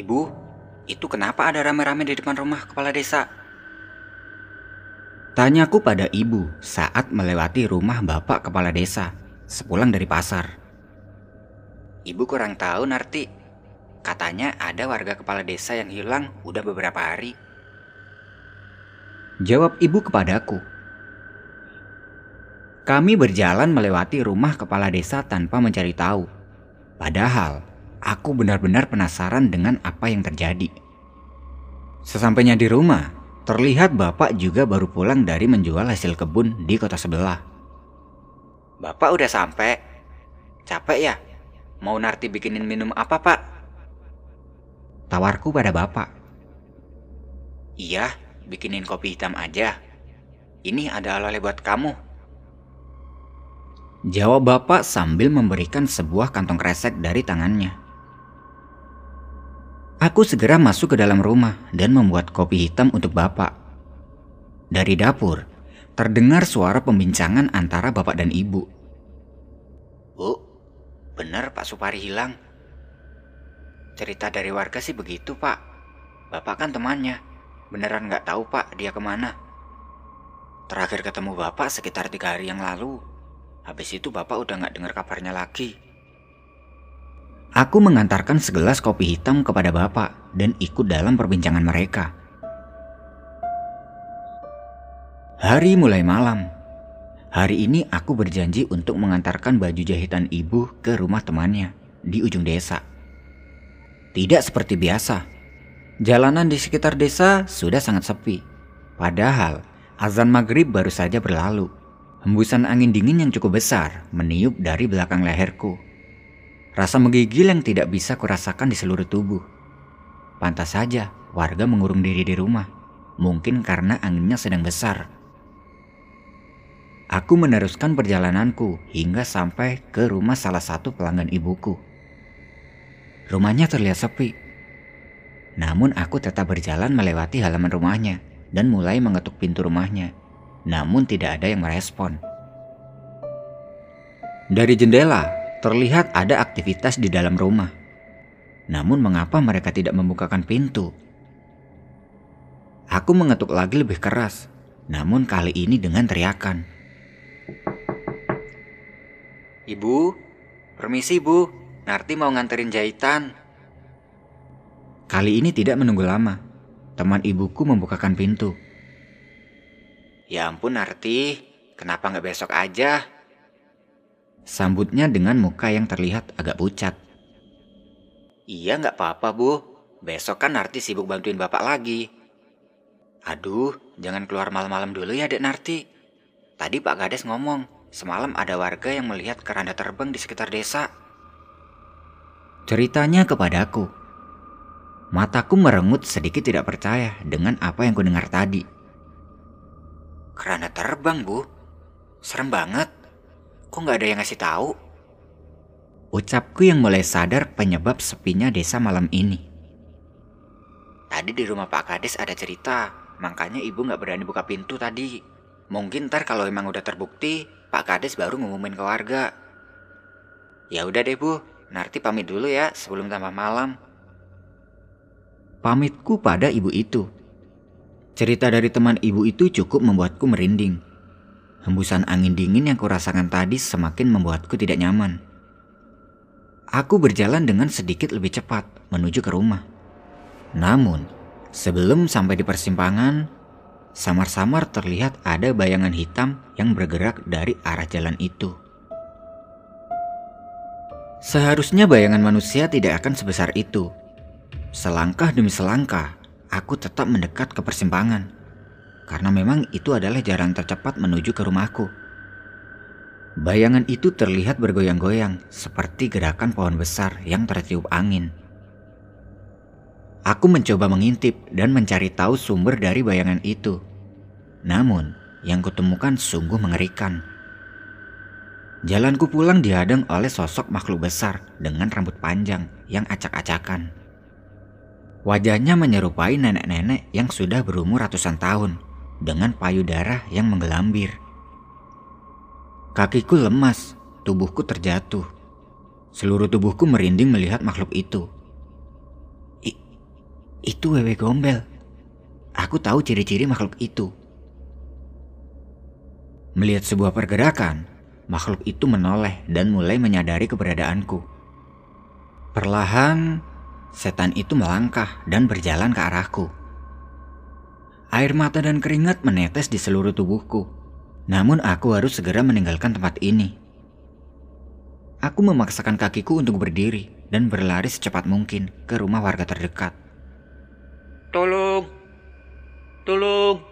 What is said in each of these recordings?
Ibu, itu kenapa ada rame-rame di depan rumah kepala desa? Tanyaku pada ibu saat melewati rumah bapak kepala desa sepulang dari pasar. Ibu kurang tahu Narti. Katanya ada warga kepala desa yang hilang udah beberapa hari. Jawab ibu kepadaku. Kami berjalan melewati rumah kepala desa tanpa mencari tahu. Padahal aku benar-benar penasaran dengan apa yang terjadi. Sesampainya di rumah, terlihat bapak juga baru pulang dari menjual hasil kebun di kota sebelah. Bapak udah sampai. Capek ya? Mau Narti bikinin minum apa, Pak? Tawarku pada bapak. Iya, bikinin kopi hitam aja. Ini ada oleh buat kamu. Jawab bapak sambil memberikan sebuah kantong kresek dari tangannya. Aku segera masuk ke dalam rumah dan membuat kopi hitam untuk bapak. Dari dapur, terdengar suara pembincangan antara bapak dan ibu. Bu, Bener Pak Supari hilang. Cerita dari warga sih begitu Pak. Bapak kan temannya. Beneran nggak tahu Pak dia ke mana. Terakhir ketemu Bapak sekitar tiga hari yang lalu. Habis itu Bapak udah nggak dengar kabarnya lagi. Aku mengantarkan segelas kopi hitam kepada Bapak dan ikut dalam perbincangan mereka. Hari mulai malam Hari ini aku berjanji untuk mengantarkan baju jahitan ibu ke rumah temannya di ujung desa. Tidak seperti biasa. Jalanan di sekitar desa sudah sangat sepi. Padahal azan maghrib baru saja berlalu. Hembusan angin dingin yang cukup besar meniup dari belakang leherku. Rasa menggigil yang tidak bisa kurasakan di seluruh tubuh. Pantas saja warga mengurung diri di rumah. Mungkin karena anginnya sedang besar Aku meneruskan perjalananku hingga sampai ke rumah salah satu pelanggan ibuku. Rumahnya terlihat sepi. Namun aku tetap berjalan melewati halaman rumahnya dan mulai mengetuk pintu rumahnya. Namun tidak ada yang merespon. Dari jendela, terlihat ada aktivitas di dalam rumah. Namun mengapa mereka tidak membukakan pintu? Aku mengetuk lagi lebih keras, namun kali ini dengan teriakan. Ibu, permisi bu, Narti mau nganterin jahitan. Kali ini tidak menunggu lama. Teman ibuku membukakan pintu. Ya ampun Narti, kenapa nggak besok aja? Sambutnya dengan muka yang terlihat agak pucat. Iya nggak apa-apa bu, besok kan Narti sibuk bantuin bapak lagi. Aduh, jangan keluar malam-malam dulu ya dek Narti. Tadi Pak Gades ngomong, Semalam ada warga yang melihat keranda terbang di sekitar desa. Ceritanya kepadaku. Mataku merengut sedikit tidak percaya dengan apa yang kudengar tadi. Keranda terbang, Bu. Serem banget. Kok nggak ada yang ngasih tahu? Ucapku yang mulai sadar penyebab sepinya desa malam ini. Tadi di rumah Pak Kades ada cerita, makanya ibu nggak berani buka pintu tadi. Mungkin ntar kalau emang udah terbukti, Pak Kades baru ngumumin ke warga. Ya udah deh bu, Narti pamit dulu ya sebelum tambah malam. Pamitku pada ibu itu. Cerita dari teman ibu itu cukup membuatku merinding. Hembusan angin dingin yang kurasakan tadi semakin membuatku tidak nyaman. Aku berjalan dengan sedikit lebih cepat menuju ke rumah. Namun, sebelum sampai di persimpangan, Samar-samar terlihat ada bayangan hitam yang bergerak dari arah jalan itu. Seharusnya bayangan manusia tidak akan sebesar itu. Selangkah demi selangkah, aku tetap mendekat ke persimpangan. Karena memang itu adalah jalan tercepat menuju ke rumahku. Bayangan itu terlihat bergoyang-goyang seperti gerakan pohon besar yang tertiup angin. Aku mencoba mengintip dan mencari tahu sumber dari bayangan itu. Namun, yang kutemukan sungguh mengerikan. Jalanku pulang dihadang oleh sosok makhluk besar dengan rambut panjang yang acak-acakan. Wajahnya menyerupai nenek-nenek yang sudah berumur ratusan tahun dengan payudara yang menggelambir. Kakiku lemas, tubuhku terjatuh. Seluruh tubuhku merinding melihat makhluk itu. Itu wewe gombel. Aku tahu ciri-ciri makhluk itu. Melihat sebuah pergerakan, makhluk itu menoleh dan mulai menyadari keberadaanku. Perlahan, setan itu melangkah dan berjalan ke arahku. Air mata dan keringat menetes di seluruh tubuhku. Namun aku harus segera meninggalkan tempat ini. Aku memaksakan kakiku untuk berdiri dan berlari secepat mungkin ke rumah warga terdekat. Tolong! Tolong!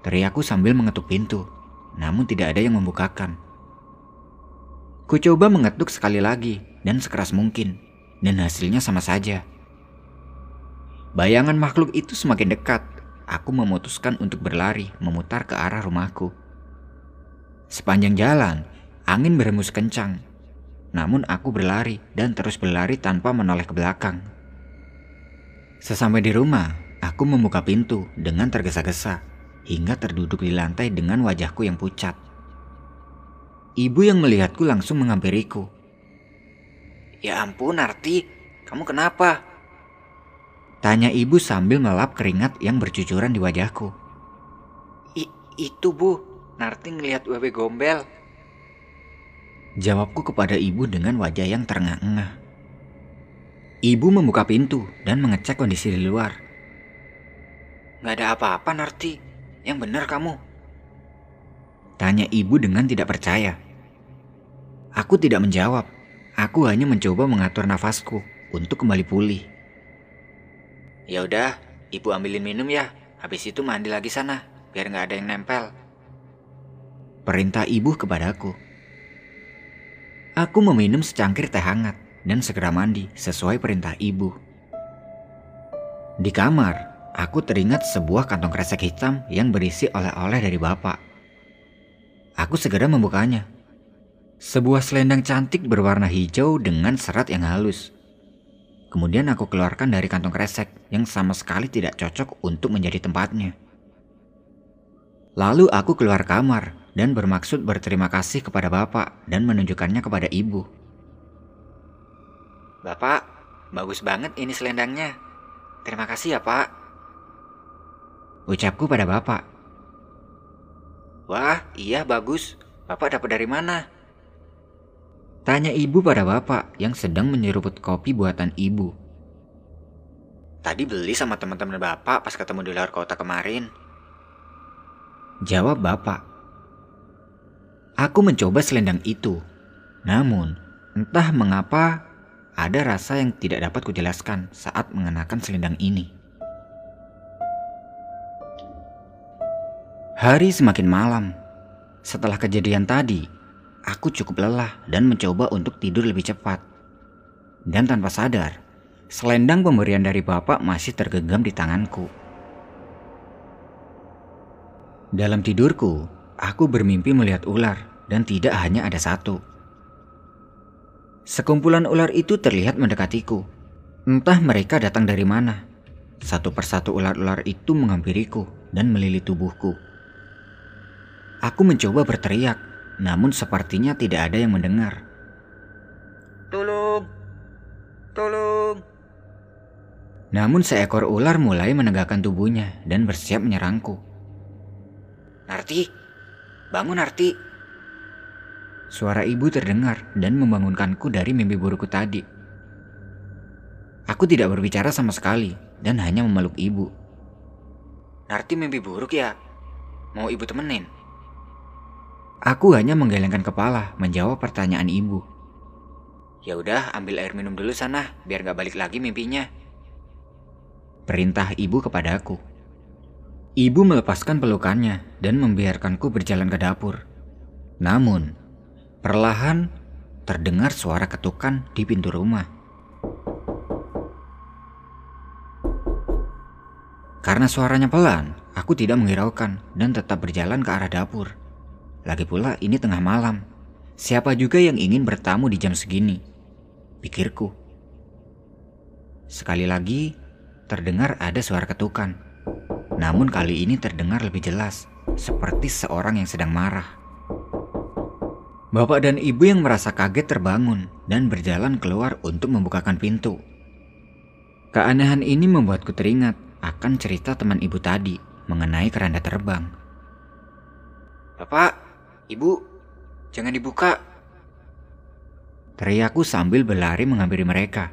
Teriakku sambil mengetuk pintu, namun tidak ada yang membukakan. Ku coba mengetuk sekali lagi dan sekeras mungkin, dan hasilnya sama saja. Bayangan makhluk itu semakin dekat. Aku memutuskan untuk berlari memutar ke arah rumahku. Sepanjang jalan, angin berhembus kencang. Namun aku berlari dan terus berlari tanpa menoleh ke belakang. Sesampai di rumah, aku membuka pintu dengan tergesa-gesa hingga terduduk di lantai dengan wajahku yang pucat. Ibu yang melihatku langsung menghampiriku. Ya ampun, Arti. Kamu kenapa? Tanya ibu sambil melap keringat yang bercucuran di wajahku. I itu bu, Narti ngelihat wewe gombel. Jawabku kepada ibu dengan wajah yang terengah-engah. Ibu membuka pintu dan mengecek kondisi di luar. Gak ada apa-apa Narti, yang benar kamu. Tanya ibu dengan tidak percaya. Aku tidak menjawab. Aku hanya mencoba mengatur nafasku untuk kembali pulih. Ya udah, ibu ambilin minum ya. Habis itu mandi lagi sana, biar nggak ada yang nempel. Perintah ibu kepadaku. Aku meminum secangkir teh hangat dan segera mandi sesuai perintah ibu. Di kamar, aku teringat sebuah kantong kresek hitam yang berisi oleh-oleh dari bapak. Aku segera membukanya. Sebuah selendang cantik berwarna hijau dengan serat yang halus. Kemudian aku keluarkan dari kantong kresek yang sama sekali tidak cocok untuk menjadi tempatnya. Lalu aku keluar kamar dan bermaksud berterima kasih kepada bapak dan menunjukkannya kepada ibu. Bapak, bagus banget ini selendangnya. Terima kasih ya pak. Ucapku pada bapak. Wah, iya bagus. Bapak dapat dari mana? Tanya ibu pada bapak yang sedang menyeruput kopi buatan ibu. Tadi beli sama teman-teman bapak pas ketemu di luar kota kemarin. Jawab bapak. Aku mencoba selendang itu. Namun, entah mengapa ada rasa yang tidak dapat kujelaskan saat mengenakan selendang ini. Hari semakin malam. Setelah kejadian tadi, Aku cukup lelah dan mencoba untuk tidur lebih cepat. Dan tanpa sadar, selendang pemberian dari bapak masih tergenggam di tanganku. Dalam tidurku, aku bermimpi melihat ular dan tidak hanya ada satu. Sekumpulan ular itu terlihat mendekatiku. Entah mereka datang dari mana. Satu persatu ular-ular itu menghampiriku dan melilit tubuhku. Aku mencoba berteriak, namun sepertinya tidak ada yang mendengar. Tolong! Tolong! Namun seekor ular mulai menegakkan tubuhnya dan bersiap menyerangku. Narti! Bangun Narti! Suara ibu terdengar dan membangunkanku dari mimpi burukku tadi. Aku tidak berbicara sama sekali dan hanya memeluk ibu. Narti mimpi buruk ya? Mau ibu temenin? Aku hanya menggelengkan kepala menjawab pertanyaan ibu. Ya udah, ambil air minum dulu sana, biar gak balik lagi mimpinya. Perintah ibu kepadaku. Ibu melepaskan pelukannya dan membiarkanku berjalan ke dapur. Namun, perlahan terdengar suara ketukan di pintu rumah. Karena suaranya pelan, aku tidak menghiraukan dan tetap berjalan ke arah dapur. Lagi pula ini tengah malam. Siapa juga yang ingin bertamu di jam segini? Pikirku. Sekali lagi terdengar ada suara ketukan. Namun kali ini terdengar lebih jelas, seperti seorang yang sedang marah. Bapak dan ibu yang merasa kaget terbangun dan berjalan keluar untuk membukakan pintu. Keanehan ini membuatku teringat akan cerita teman ibu tadi mengenai keranda terbang. Bapak, ibu, jangan dibuka. Teriakku sambil berlari menghampiri mereka.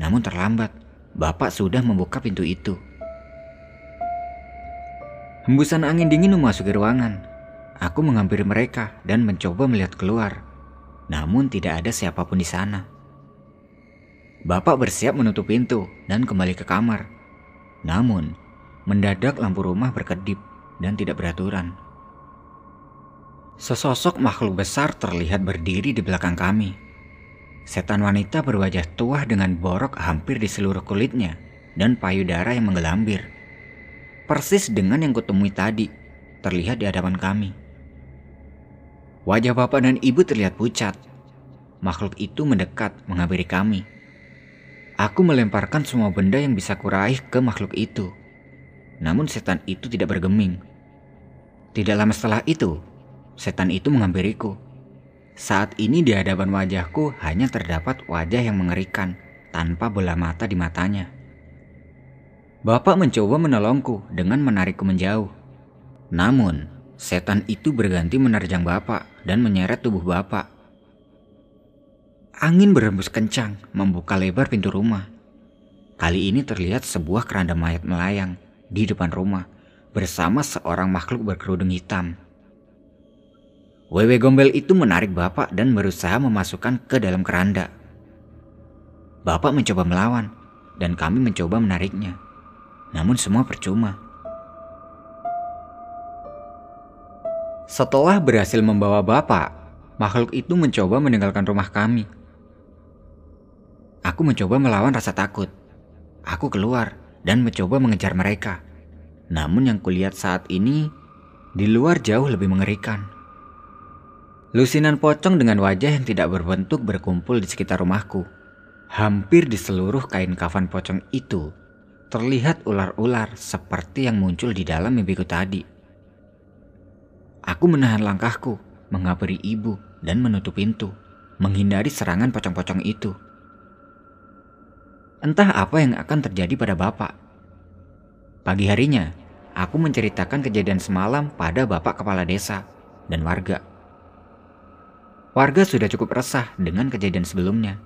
Namun terlambat, bapak sudah membuka pintu itu. Hembusan angin dingin memasuki ruangan. Aku menghampiri mereka dan mencoba melihat keluar. Namun tidak ada siapa pun di sana. Bapak bersiap menutup pintu dan kembali ke kamar. Namun, mendadak lampu rumah berkedip dan tidak beraturan. Sesosok makhluk besar terlihat berdiri di belakang kami. Setan wanita berwajah tua dengan borok hampir di seluruh kulitnya dan payudara yang menggelambir. Persis dengan yang kutemui tadi, terlihat di hadapan kami. Wajah bapak dan ibu terlihat pucat. Makhluk itu mendekat menghampiri kami Aku melemparkan semua benda yang bisa kuraih ke makhluk itu. Namun setan itu tidak bergeming. Tidak lama setelah itu, setan itu menghampiriku. Saat ini di hadapan wajahku hanya terdapat wajah yang mengerikan tanpa bola mata di matanya. Bapak mencoba menolongku dengan menarikku menjauh. Namun, setan itu berganti menerjang Bapak dan menyeret tubuh Bapak. Angin berembus kencang, membuka lebar pintu rumah. Kali ini terlihat sebuah keranda mayat melayang di depan rumah bersama seorang makhluk berkerudung hitam. Wewe gombel itu menarik bapak dan berusaha memasukkan ke dalam keranda. Bapak mencoba melawan dan kami mencoba menariknya. Namun semua percuma. Setelah berhasil membawa bapak, makhluk itu mencoba meninggalkan rumah kami Aku mencoba melawan rasa takut. Aku keluar dan mencoba mengejar mereka. Namun yang kulihat saat ini di luar jauh lebih mengerikan. Lusinan pocong dengan wajah yang tidak berbentuk berkumpul di sekitar rumahku. Hampir di seluruh kain kafan pocong itu terlihat ular-ular seperti yang muncul di dalam mimpiku tadi. Aku menahan langkahku, menghampiri ibu dan menutup pintu, menghindari serangan pocong-pocong itu. Entah apa yang akan terjadi pada bapak. Pagi harinya, aku menceritakan kejadian semalam pada bapak kepala desa dan warga. Warga sudah cukup resah dengan kejadian sebelumnya.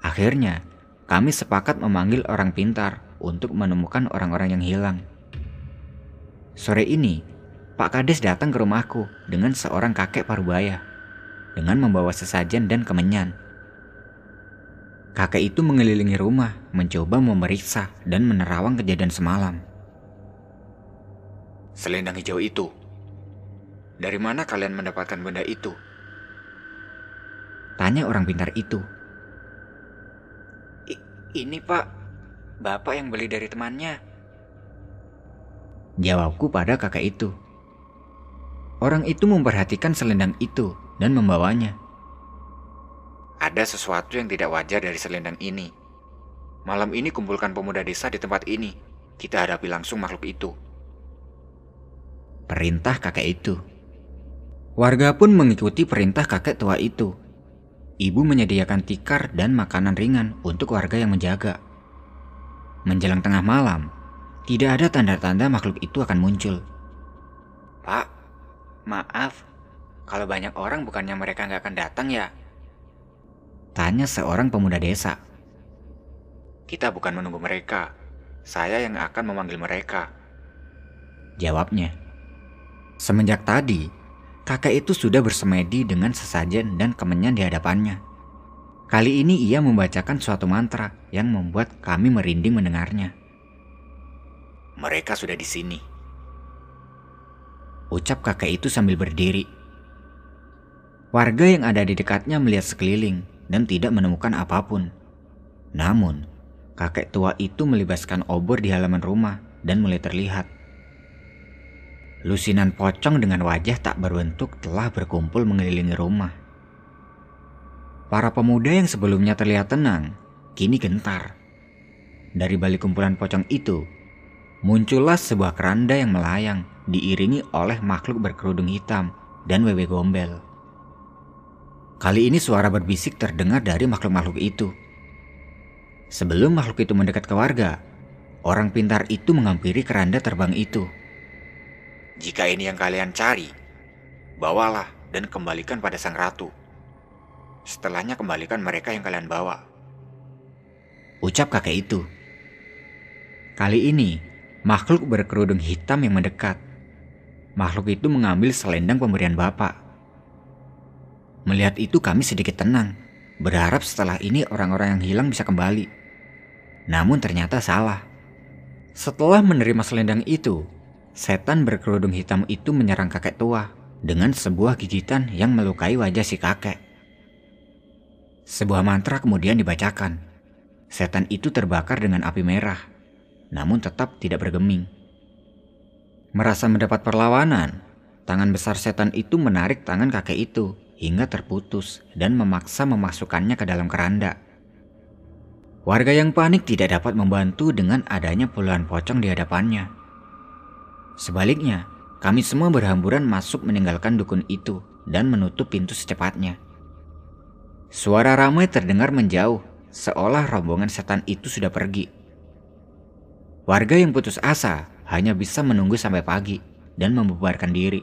Akhirnya, kami sepakat memanggil orang pintar untuk menemukan orang-orang yang hilang. Sore ini, Pak Kades datang ke rumahku dengan seorang kakek parubaya dengan membawa sesajen dan kemenyan. Kakek itu mengelilingi rumah, mencoba memeriksa dan menerawang kejadian semalam. Selendang hijau itu. Dari mana kalian mendapatkan benda itu? Tanya orang pintar itu. I ini pak, bapak yang beli dari temannya. Jawabku pada kakek itu. Orang itu memperhatikan selendang itu dan membawanya. Ada sesuatu yang tidak wajar dari selendang ini. Malam ini kumpulkan pemuda desa di tempat ini. Kita hadapi langsung makhluk itu. Perintah kakek itu. Warga pun mengikuti perintah kakek tua itu. Ibu menyediakan tikar dan makanan ringan untuk warga yang menjaga. Menjelang tengah malam, tidak ada tanda-tanda makhluk itu akan muncul. Pak, maaf. Kalau banyak orang bukannya mereka nggak akan datang ya? Tanya seorang pemuda desa. Kita bukan menunggu mereka. Saya yang akan memanggil mereka. Jawabnya. Semenjak tadi, kakek itu sudah bersemedi dengan sesajen dan kemenyan di hadapannya. Kali ini ia membacakan suatu mantra yang membuat kami merinding mendengarnya. Mereka sudah di sini. Ucap kakek itu sambil berdiri. Warga yang ada di dekatnya melihat sekeliling dan tidak menemukan apa pun. Namun, kakek tua itu melibaskan obor di halaman rumah dan mulai terlihat. Lusinan pocong dengan wajah tak berbentuk telah berkumpul mengelilingi rumah. Para pemuda yang sebelumnya terlihat tenang, kini gentar. Dari balik kumpulan pocong itu, muncullah sebuah keranda yang melayang diiringi oleh makhluk berkerudung hitam dan wewe gombel. Kali ini suara berbisik terdengar dari makhluk-makhluk itu. Sebelum makhluk itu mendekat ke warga, orang pintar itu menghampiri keranda terbang itu. Jika ini yang kalian cari, bawalah dan kembalikan pada sang ratu. Setelahnya kembalikan mereka yang kalian bawa. Ucap kakek itu. Kali ini, makhluk berkerudung hitam yang mendekat. Makhluk itu mengambil selendang pemberian bapak. Melihat itu kami sedikit tenang, berharap setelah ini orang-orang yang hilang bisa kembali. Namun ternyata salah. Setelah menerima selendang itu, setan berkerudung hitam itu menyerang kakek tua dengan sebuah gigitan yang melukai wajah si kakek. Sebuah mantra kemudian dibacakan. Setan itu terbakar dengan api merah, namun tetap tidak bergeming. Merasa mendapat perlawanan, tangan besar setan itu menarik tangan kakek itu hingga terputus dan memaksa memasukkannya ke dalam keranda. Warga yang panik tidak dapat membantu dengan adanya puluhan pocong di hadapannya. Sebaliknya, kami semua berhamburan masuk meninggalkan dukun itu dan menutup pintu secepatnya. Suara ramai terdengar menjauh, seolah rombongan setan itu sudah pergi. Warga yang putus asa hanya bisa menunggu sampai pagi dan membubarkan diri.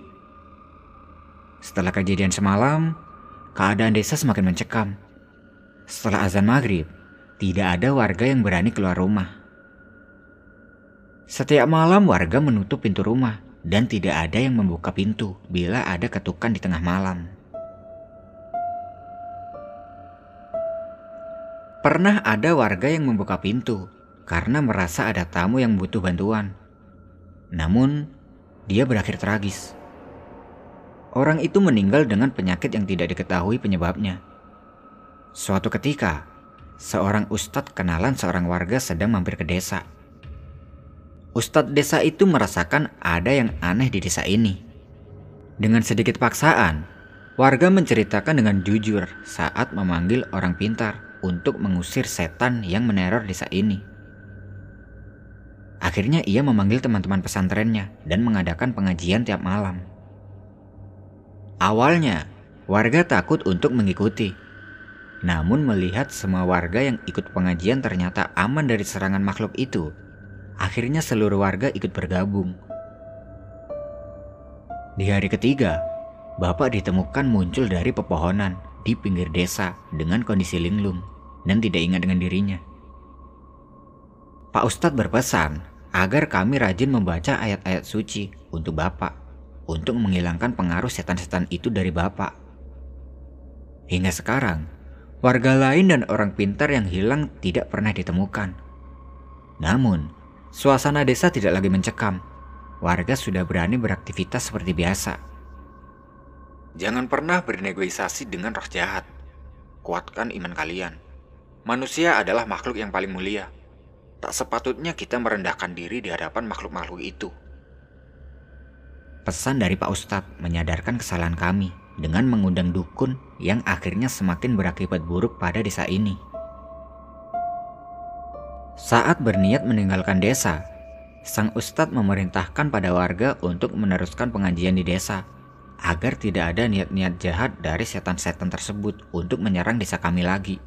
Setelah kejadian semalam, keadaan desa semakin mencekam. Setelah azan maghrib, tidak ada warga yang berani keluar rumah. Setiap malam warga menutup pintu rumah dan tidak ada yang membuka pintu bila ada ketukan di tengah malam. Pernah ada warga yang membuka pintu karena merasa ada tamu yang butuh bantuan. Namun, dia berakhir tragis. Orang itu meninggal dengan penyakit yang tidak diketahui penyebabnya. Suatu ketika, seorang ustadz kenalan seorang warga sedang mampir ke desa. Ustadz desa itu merasakan ada yang aneh di desa ini. Dengan sedikit paksaan, warga menceritakan dengan jujur saat memanggil orang pintar untuk mengusir setan yang meneror desa ini. Akhirnya ia memanggil teman-teman pesantrennya dan mengadakan pengajian tiap malam. Awalnya, warga takut untuk mengikuti namun melihat semua warga yang ikut pengajian ternyata aman dari serangan makhluk itu, akhirnya seluruh warga ikut bergabung. Di hari ketiga, Bapak ditemukan muncul dari pepohonan di pinggir desa dengan kondisi linglung dan tidak ingat dengan dirinya. Pak Ustadz berpesan agar kami rajin membaca ayat-ayat suci untuk Bapak, untuk menghilangkan pengaruh setan-setan itu dari Bapak. Hingga sekarang, Warga lain dan orang pintar yang hilang tidak pernah ditemukan. Namun, suasana desa tidak lagi mencekam. Warga sudah berani beraktivitas seperti biasa. Jangan pernah bernegosiasi dengan roh jahat. Kuatkan iman kalian. Manusia adalah makhluk yang paling mulia. Tak sepatutnya kita merendahkan diri di hadapan makhluk-makhluk itu. Pesan dari Pak Ustadz menyadarkan kesalahan kami dengan mengundang dukun yang akhirnya semakin berakibat buruk pada desa ini. Saat berniat meninggalkan desa, sang ustadz memerintahkan pada warga untuk meneruskan pengajian di desa agar tidak ada niat-niat jahat dari setan-setan tersebut untuk menyerang desa kami lagi.